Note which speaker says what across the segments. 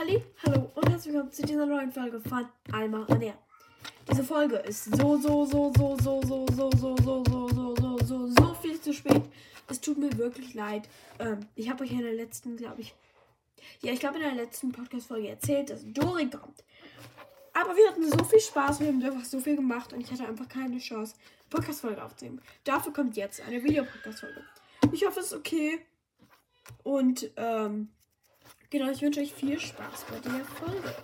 Speaker 1: Halli, hallo und herzlich willkommen zu dieser neuen Folge von Alma Ernähr. Diese Folge ist so, so, so, so, so, so, so, so, so, so, so, so, so, so viel zu spät. Es tut mir wirklich leid. Ähm, ich habe euch in der letzten, glaube ich, ja, ich glaube in der letzten Podcast-Folge erzählt, dass Dori kommt. Aber wir hatten so viel Spaß, wir haben einfach so viel gemacht und ich hatte einfach keine Chance, Podcast-Folge aufzunehmen. Dafür kommt jetzt eine Videopodcast-Folge. Ich hoffe, es ist okay. Und, ähm, genau, ich wünsche euch viel Spaß bei der Folge.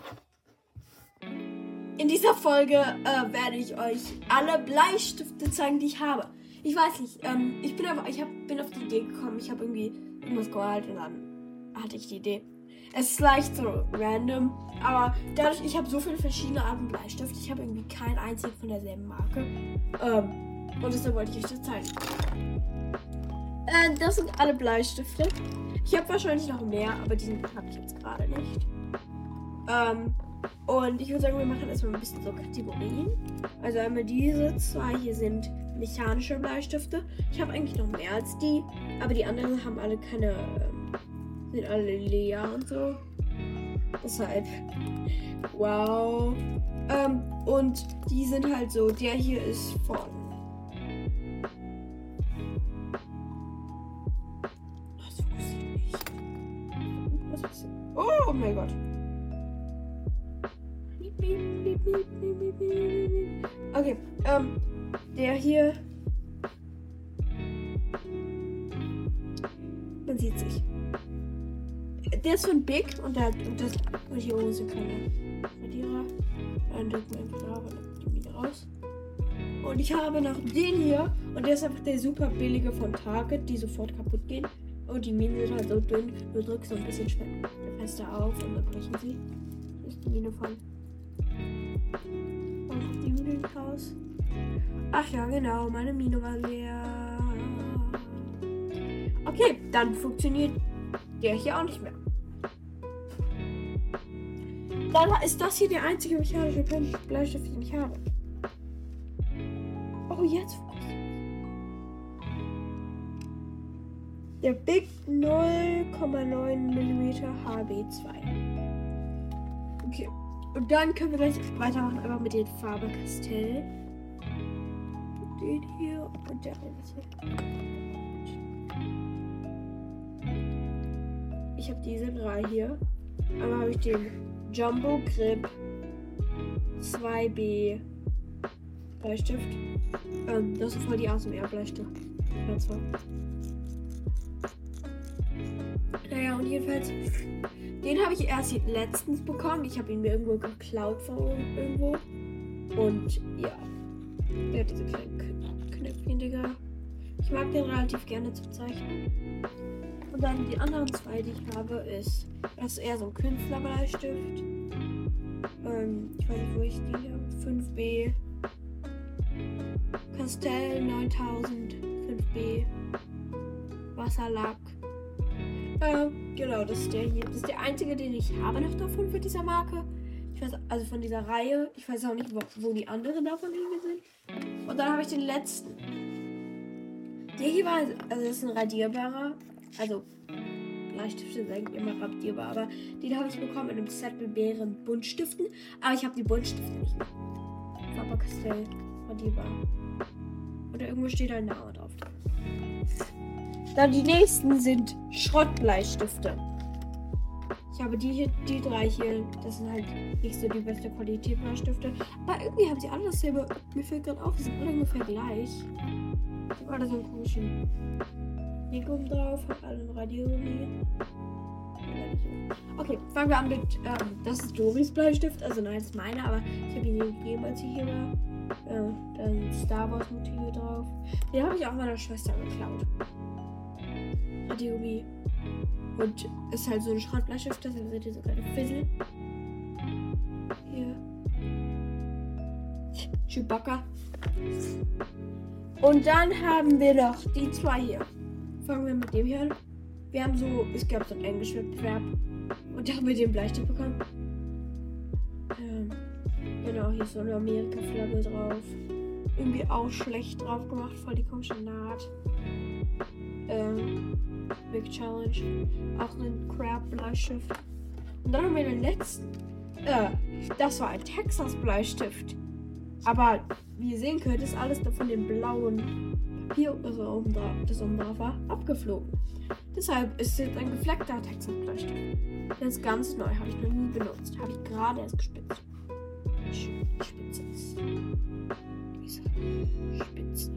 Speaker 1: In dieser Folge äh, werde ich euch alle Bleistifte zeigen, die ich habe. Ich weiß nicht, ähm, ich bin aber, ich hab, bin auf die Idee gekommen, ich habe irgendwie irgendwas geholt und dann hatte ich die Idee. Es ist leicht so random, aber dadurch, ich habe so viele verschiedene Arten Bleistift, ich habe irgendwie keinen einzigen von derselben Marke. Ähm, und deshalb wollte ich euch das zeigen. Äh, das sind alle Bleistifte. Ich habe wahrscheinlich noch mehr, aber diesen habe ich jetzt gerade nicht. Ähm, und ich würde sagen, wir machen erstmal ein bisschen so Kategorien. Also einmal diese zwei hier sind mechanische Bleistifte. Ich habe eigentlich noch mehr als die, aber die anderen haben alle keine, ähm, sind alle leer und so. Deshalb, wow. Ähm, und die sind halt so, der hier ist von Oh mein Gott. Okay, ähm, der hier. Man sieht sich. Der ist von Big und der hat und das und hier oben sind keine Radierer. Dann drücken wir einfach drauf und dann die wieder raus. Und ich habe noch den hier und der ist einfach der super billige von Target, die sofort kaputt gehen. Und die Minen sind halt so dünn, du drückst so ein bisschen fester auf und dann brechen sie. Hier ist die Mine von. Und die Mine nicht raus. Ach ja, genau, meine Mine war leer. Okay, dann funktioniert der hier auch nicht mehr. Dann ist das hier der einzige mechanische Bleistift, den ich habe. Oh, jetzt Der Big 0,9 mm HB2. Okay. Und dann können wir gleich weitermachen, einfach mit den Farbe Castell. Den hier und der eine. Ich habe diese drei hier. Einmal habe ich den Jumbo Grip 2B Bleistift. Ähm, das ist voll die ASMR-Bleistift. Ja, zwei. Naja, und jedenfalls, den habe ich erst letztens bekommen. Ich habe ihn mir irgendwo geklaut von irgendwo. Und ja, er hat diese kleinen Knöpfchen, Digga. Ich mag den relativ gerne zu zeichnen. Und dann die anderen zwei, die ich habe, ist, das ist eher so ein Künstlerbleistift. Ähm, ich weiß nicht, wo ich die habe. 5B. Castell 9000 5B. Wasserlack. Äh, genau, das ist der hier. Das ist der einzige, den ich habe noch davon von dieser Marke. Ich weiß, also von dieser Reihe. Ich weiß auch nicht, wo, wo die anderen davon liegen sind. Und dann habe ich den letzten. Der hier war, also das ist ein radierbarer. Also, Bleistifte sind eigentlich immer radierbar, aber den habe ich bekommen in einem Set mit mehreren Buntstiften. Aber ich habe die Buntstifte nicht mehr. Faber Castell, radierbar. Oder irgendwo steht ein Name drauf. Dann die nächsten sind Schrottbleistifte. Ich habe die hier, die drei hier. Das sind halt nicht so die beste Qualität Bleistifte. Aber irgendwie haben sie alle dasselbe. Mir fällt gerade auf, sie sind alle ungefähr gleich. Ich habe alle so einen komischen oben drauf. Habe alle ein Radiogummi. Okay, fangen wir an mit. Ähm, das ist Doris Bleistift. Also nein, das ist meine, aber ich habe ihn gegeben, als ich hier war. Äh, da sind Star Wars Motive drauf. Den habe ich auch meiner Schwester geklaut. Radiomi. Und ist halt so ein Schrottbleistift, das seht ihr so kleine Fizzle. Hier. Chewbacca. Und dann haben wir noch die zwei hier. Fangen wir mit dem hier an. Wir haben so, es gab so einen Englischwettbewerb. Und da haben wir den Bleistift bekommen. Ähm, genau, hier ist so eine Amerika-Flagge drauf. Irgendwie auch schlecht drauf gemacht, voll die komische Naht. Ähm, Big Challenge. Auch ein Crab Bleistift. Und dann haben wir den letzten. Äh, das war ein Texas-Bleistift. Aber wie ihr sehen könnt, ist alles von dem blauen Papier, also oben drauf, das oben drauf war, abgeflogen. Deshalb ist jetzt ein gefleckter Texas-Bleistift. Der ist ganz neu, habe ich noch nie benutzt. Habe ich gerade erst gespitzt. Spitze. Diese Spitze.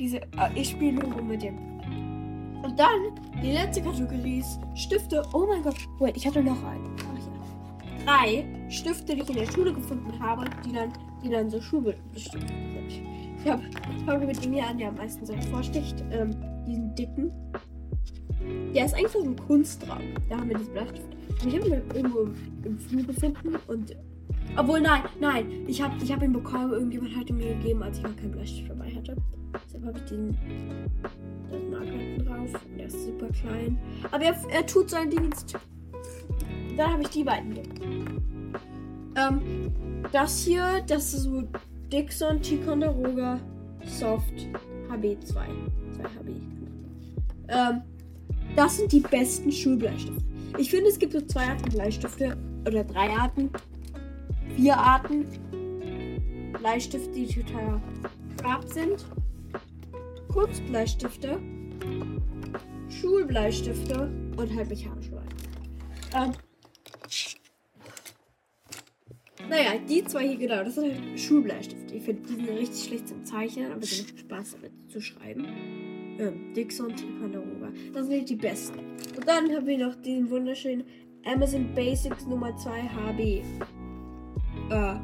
Speaker 1: Diese, äh, ich spiele nur mit dem. Und dann, die letzte Kategorie ist Stifte. Oh mein Gott, wait, ich hatte noch einen. Drei Stifte, die ich in der Schule gefunden habe, die dann, die dann so Schulbestimmt sind. Ich habe hab mit dem hier an, der am meisten so hervorsticht. Ähm, diesen dicken. Der ist eigentlich so ein Kunstraum. Da haben wir diesen Bleistift. Und ich habe ihn irgendwo im, im Flur gefunden und. Obwohl, nein, nein. Ich habe ich hab ihn bekommen. Irgendjemand hat ihn mir gegeben, als ich noch keinen Bleistift dabei hatte. Deshalb habe ich den. Das Marker hinten drauf. Und der ist super klein. Aber er, er tut seinen Dienst. Dann habe ich die beiden hier. Ähm, das hier, das ist so Dixon Ticonderoga Soft HB2. 2 HB. Ähm, das sind die besten Schulbleistifte. Ich finde, es gibt so zwei Arten Bleistifte. Oder drei Arten. Vier Arten. Bleistifte, die total scharf sind. Kurzbleistifte. Schulbleistifte und halt mechanische. Ähm, naja, die zwei hier, genau, das sind halt Schulbleistifte. Ich finde, die sind richtig schlecht zum Zeichnen, aber sie macht Spaß damit zu schreiben. Ähm, Dixon Ticonderoga. Das sind die besten. Und dann haben wir noch den wunderschönen Amazon Basics Nummer 2 HB. Äh,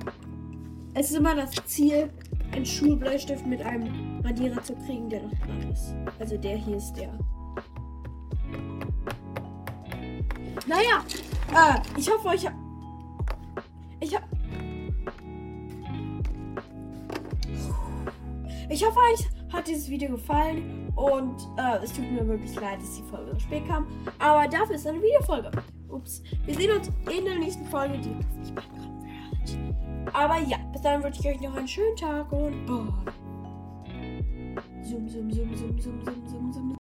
Speaker 1: es ist immer das Ziel, einen Schulbleistift mit einem Radierer zu kriegen, der noch dran ist. Also der hier ist der. Naja, äh, ich hoffe, euch. Ich hab. Ich hoffe, euch hat dieses Video gefallen und äh, es tut mir wirklich leid, dass die Folge so spät kam. Aber dafür ist eine Videofolge. Ups. Wir sehen uns in der nächsten Folge, die hoffentlich bald. Aber ja, bis dann wünsche ich euch noch einen schönen Tag und bye. Zoom, zoom, zoom, zoom, zoom, zoom, zoom, zoom.